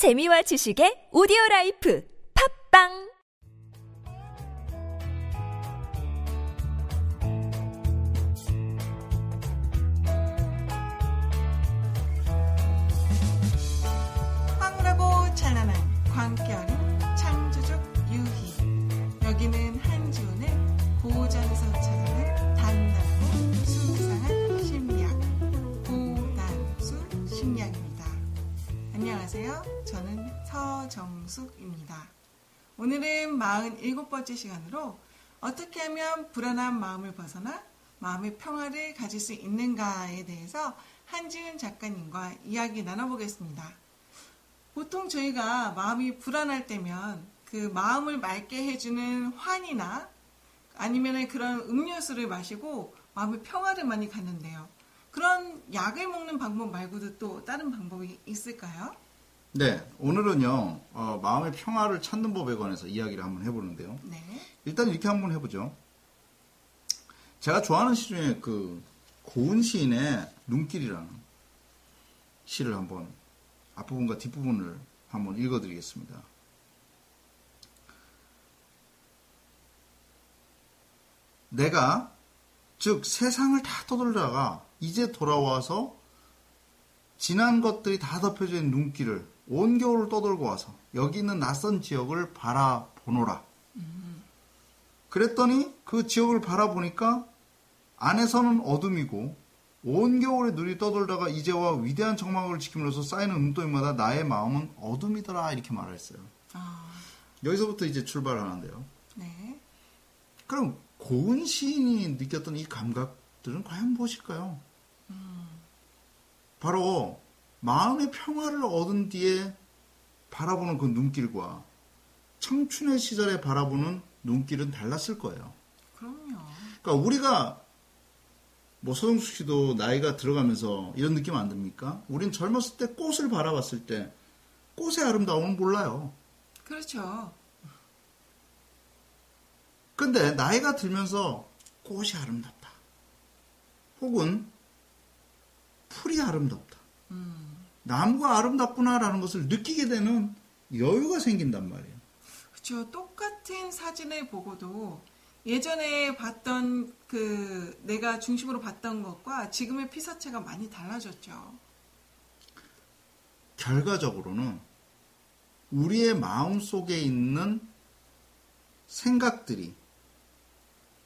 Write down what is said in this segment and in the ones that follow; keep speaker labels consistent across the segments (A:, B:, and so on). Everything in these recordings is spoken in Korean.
A: 재미와 지식의 오디오 life 팟빵!
B: 황홀하고 찬란한 광결인 창조적 유희. 여기는 한지훈의 고전에서 찾 안녕하세요. 저는 서정숙입니다. 오늘은 47번째 시간으로 어떻게 하면 불안한 마음을 벗어나 마음의 평화를 가질 수 있는가에 대해서 한지은 작가님과 이야기 나눠보겠습니다. 보통 저희가 마음이 불안할 때면 그 마음을 맑게 해주는 환이나 아니면 그런 음료수를 마시고 마음의 평화를 많이 갖는데요. 그런 약을 먹는 방법 말고도 또 다른 방법이 있을까요?
C: 네, 오늘은요, 어, 마음의 평화를 찾는 법에 관해서 이야기를 한번 해보는데요.
B: 네.
C: 일단 이렇게 한번 해보죠. 제가 좋아하는 시 중에 그, 고은 시인의 눈길이라는 시를 한번 앞부분과 뒷부분을 한번 읽어드리겠습니다. 내가, 즉, 세상을 다 떠돌다가 이제 돌아와서 지난 것들이 다 있는 눈길을 온 겨울을 떠돌고 와서 여기 있는 낯선 지역을 바라보노라. 그랬더니 그 지역을 바라보니까 안에서는 어둠이고 온 겨울에 눈이 떠돌다가 이제와 위대한 정막을 지킴으로써 쌓이는 눈덩이마다 나의 마음은 어둠이더라 이렇게 말했어요.
B: 아,
C: 여기서부터 이제 출발을 하는데요.
B: 네.
C: 그럼 고은 시인이 느꼈던 이 감각들은 과연 무엇일까요? 바로 마음의 평화를 얻은 뒤에 바라보는 그 눈길과 청춘의 시절에 바라보는 눈길은 달랐을 거예요.
B: 그럼요.
C: 그러니까 우리가 뭐 서정숙 씨도 나이가 들어가면서 이런 느낌 안 듭니까? 우린 젊었을 때 꽃을 바라봤을 때 꽃의 아름다움은 몰라요.
B: 그렇죠.
C: 근데 나이가 들면서 꽃이 아름답다. 혹은 풀이 아름답다. 나무가 아름답구나라는 것을 느끼게 되는 여유가 생긴단 말이에요.
B: 그렇죠. 똑같은 사진을 보고도 예전에 봤던 그 내가 중심으로 봤던 것과 지금의 피사체가 많이 달라졌죠.
C: 결과적으로는 우리의 마음 속에 있는 생각들이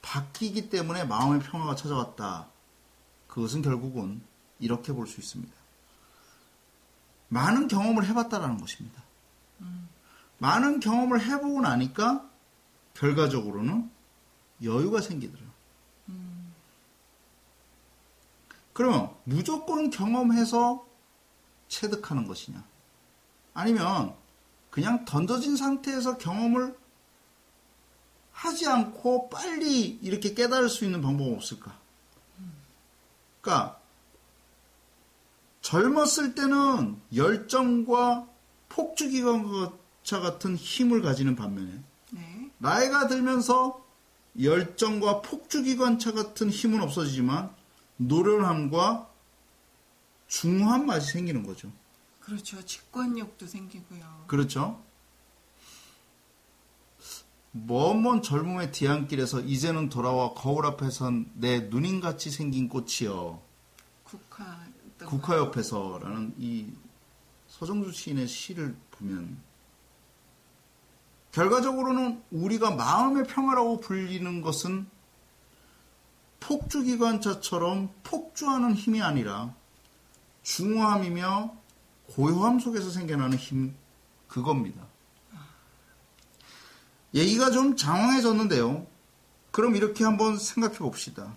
C: 바뀌기 때문에 마음의 평화가 찾아왔다. 그것은 결국은 이렇게 볼 수 있습니다. 많은 경험을 해봤다라는 것입니다. 많은 경험을 해보고 나니까 결과적으로는 여유가 생기더라. 그러면 무조건 경험해서 체득하는 것이냐? 아니면 그냥 던져진 상태에서 경험을 하지 않고 빨리 이렇게 깨달을 수 있는 방법은 없을까? 그러니까 젊었을 때는 열정과 폭주기관차 같은 힘을 가지는 반면에
B: 네.
C: 나이가 들면서 열정과 폭주기관차 같은 힘은 없어지지만 노련함과 중후한 맛이 생기는 거죠.
B: 그렇죠. 직관력도 생기고요.
C: 그렇죠? 먼먼 젊음의 뒤안길에서 이제는 돌아와 거울 앞에 선내 누님같이 생긴 꽃이여
B: 국화.
C: 국화 옆에서라는 이 서정주 시인의 시를 보면 결과적으로는 우리가 마음의 평화라고 불리는 것은 폭주기관차처럼 폭주하는 힘이 아니라 중후함이며 고요함 속에서 생겨나는 힘 그겁니다. 얘기가 좀 장황해졌는데요. 그럼 이렇게 한번 생각해 봅시다.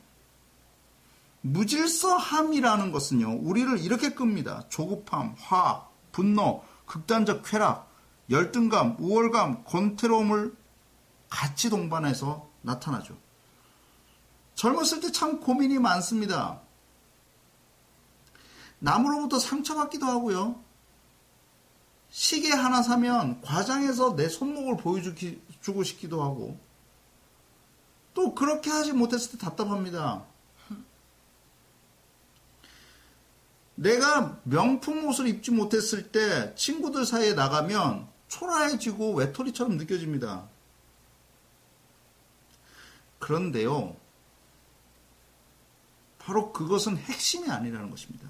C: 무질서함이라는 것은요, 우리를 이렇게 끕니다. 조급함, 화, 분노, 극단적 쾌락, 열등감, 우월감, 권태로움을 같이 동반해서 나타나죠. 젊었을 때 참 고민이 많습니다. 남으로부터 상처받기도 하고요. 시계 하나 사면 과장해서 내 손목을 보여주고 싶기도 하고, 또 그렇게 하지 못했을 때 답답합니다. 내가 명품 옷을 입지 못했을 때 친구들 사이에 나가면 초라해지고 외톨이처럼 느껴집니다. 그런데요, 바로 그것은 핵심이 아니라는 것입니다.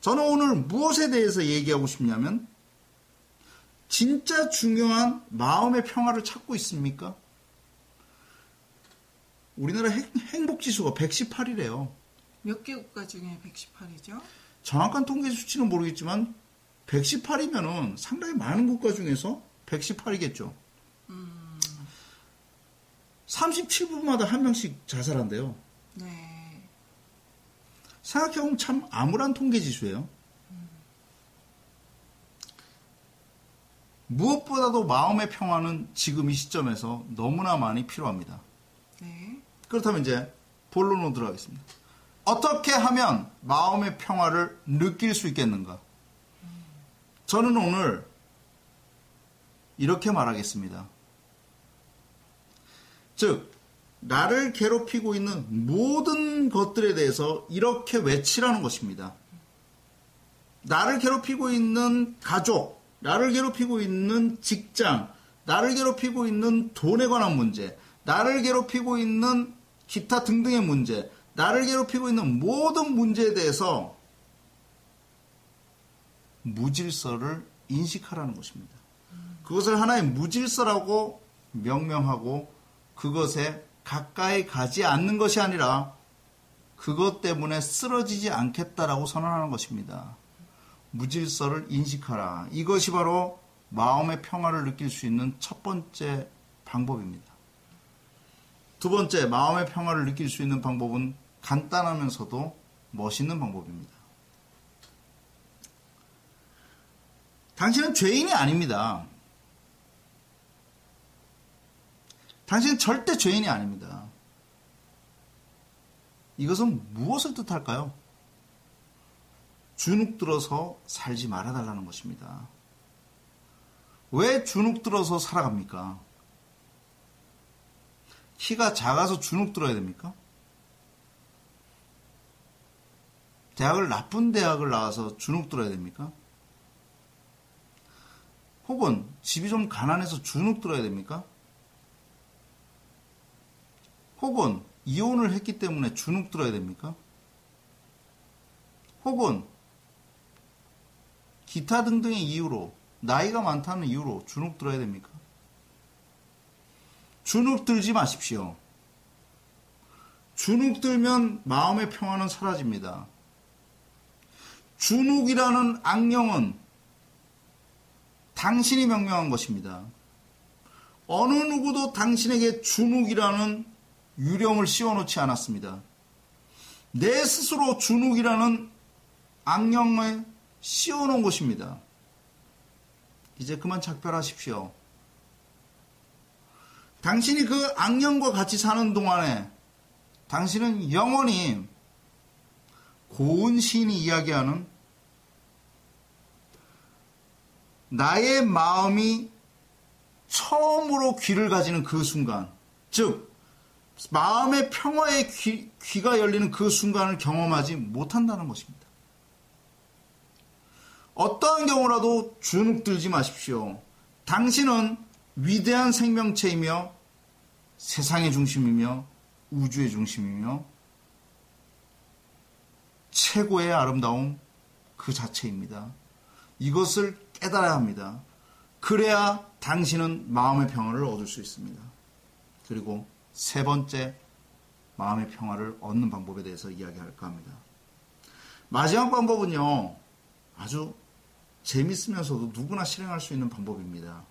C: 저는 오늘 무엇에 대해서 얘기하고 싶냐면, 진짜 중요한 마음의 평화를 찾고 있습니까? 우리나라 행복 지수가 118이래요.
B: 몇 개 국가 중에 118이죠?
C: 정확한 통계 수치는 모르겠지만 118이면은 상당히 많은 국가 중에서 118이겠죠. 37분마다 한 명씩 자살한대요.
B: 네.
C: 생각해보면 참 암울한 통계 지수예요. 무엇보다도 마음의 평화는 지금 이 시점에서 너무나 많이 필요합니다.
B: 네.
C: 그렇다면 이제 본론으로 들어가겠습니다. 어떻게 하면 마음의 평화를 느낄 수 있겠는가? 저는 오늘 이렇게 말하겠습니다. 즉, 나를 괴롭히고 있는 모든 것들에 대해서 이렇게 외치라는 것입니다. 나를 괴롭히고 있는 가족, 나를 괴롭히고 있는 직장, 나를 괴롭히고 있는 돈에 관한 문제, 나를 괴롭히고 있는 기타 등등의 문제, 나를 괴롭히고 있는 모든 문제에 대해서 무질서를 인식하라는 것입니다. 그것을 하나의 무질서라고 명명하고 그것에 가까이 가지 않는 것이 아니라 그것 때문에 쓰러지지 않겠다라고 선언하는 것입니다. 무질서를 인식하라. 이것이 바로 마음의 평화를 느낄 수 있는 첫 번째 방법입니다. 두 번째, 마음의 평화를 느낄 수 있는 방법은 간단하면서도 멋있는 방법입니다. 당신은 죄인이 아닙니다. 당신은 절대 죄인이 아닙니다. 이것은 무엇을 뜻할까요? 주눅 들어서 살지 말아달라는 것입니다. 왜 주눅 들어서 살아갑니까? 키가 작아서 주눅 들어야 됩니까? 대학을 나쁜 대학을 나와서 주눅 들어야 됩니까? 혹은 집이 좀 가난해서 주눅 들어야 됩니까? 혹은 이혼을 했기 때문에 주눅 들어야 됩니까? 혹은 기타 등등의 이유로 나이가 많다는 이유로 주눅 들어야 됩니까? 주눅 들지 마십시오. 주눅 들면 마음의 평화는 사라집니다. 주눅이라는 악령은 당신이 명명한 것입니다. 어느 누구도 당신에게 주눅이라는 유령을 씌워놓지 않았습니다. 내 스스로 주눅이라는 악령을 씌워놓은 것입니다. 이제 그만 작별하십시오. 당신이 그 악령과 같이 사는 동안에 당신은 영원히 고은 시인이 이야기하는 나의 마음이 처음으로 귀를 가지는 그 순간, 즉, 마음의 평화의 귀, 귀가 열리는 그 순간을 경험하지 못한다는 것입니다. 어떠한 경우라도 주눅 들지 마십시오. 당신은 위대한 생명체이며 세상의 중심이며 우주의 중심이며 최고의 아름다움 그 자체입니다. 이것을 깨달아야 합니다. 그래야 당신은 마음의 평화를 얻을 수 있습니다. 그리고 세 번째 마음의 평화를 얻는 방법에 대해서 이야기할까 합니다. 마지막 방법은요, 아주 재밌으면서도 누구나 실행할 수 있는 방법입니다.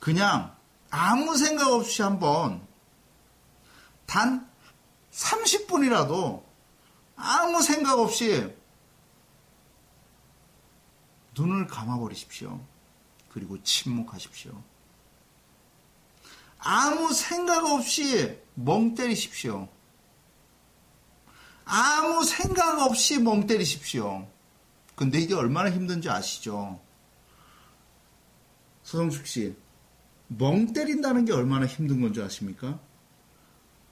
C: 그냥 아무 생각 없이 한번 단 30분이라도 아무 생각 없이 눈을 감아버리십시오. 그리고 침묵하십시오. 아무 생각 없이 멍 때리십시오. 아무 생각 없이 멍 때리십시오. 근데 이게 얼마나 힘든지 아시죠? 서성숙 씨, 멍 때린다는 게 얼마나 힘든 건지 아십니까?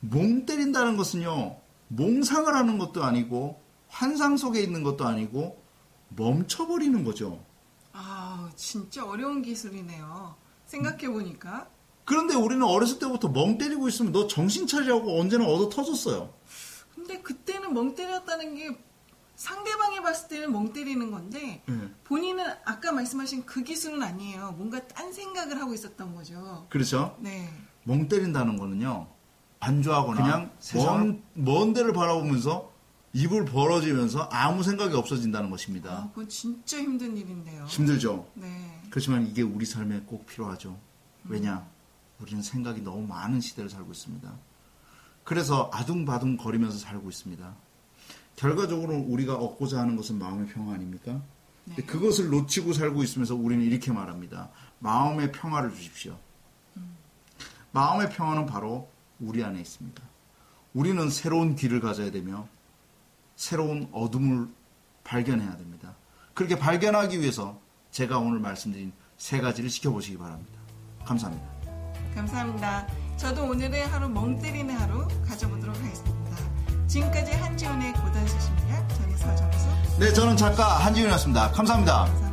C: 멍 때린다는 것은요, 몽상을 하는 것도 아니고, 환상 속에 있는 것도 아니고 멈춰버리는 거죠.
B: 아, 진짜 어려운 기술이네요. 생각해 보니까.
C: 그런데 우리는 어렸을 때부터 멍 때리고 있으면 너 정신 차리라고 언제나 얻어 터졌어요.
B: 근데 그때는 멍 때렸다는 게 상대방이 봤을 때는 멍 때리는 건데
C: 네.
B: 본인은 아까 말씀하신 그 기술은 아니에요. 뭔가 딴 생각을 하고 있었던 거죠.
C: 그렇죠?
B: 네.
C: 멍 때린다는 거는요. 안주하거나 그냥 먼, 먼 데를 바라보면서 입을 벌어지면서 아무 생각이 없어진다는
B: 아,
C: 것입니다.
B: 그건 진짜 힘든 일인데요.
C: 힘들죠?
B: 네.
C: 그렇지만 이게 우리 삶에 꼭 필요하죠. 왜냐? 우리는 생각이 너무 많은 시대를 살고 있습니다. 그래서 아둥바둥 거리면서 살고 있습니다. 결과적으로 우리가 얻고자 하는 것은 마음의 평화 아닙니까? 근데 그것을 놓치고 살고 있으면서 우리는 이렇게 말합니다. 마음의 평화를 주십시오. 마음의 평화는 바로 우리 안에 있습니다. 우리는 새로운 길을 가져야 되며 새로운 어둠을 발견해야 됩니다. 그렇게 발견하기 위해서 제가 오늘 말씀드린 세 가지를 지켜보시기 바랍니다. 감사합니다.
B: 감사합니다. 저도 오늘의 하루 멍 때리는 하루 가져보도록 하겠습니다. 지금까지 한지훈의 고단수 심리학 전희 서정수
C: 네, 저는 작가 한지윤이었습니다. 감사합니다.
B: 감사합니다.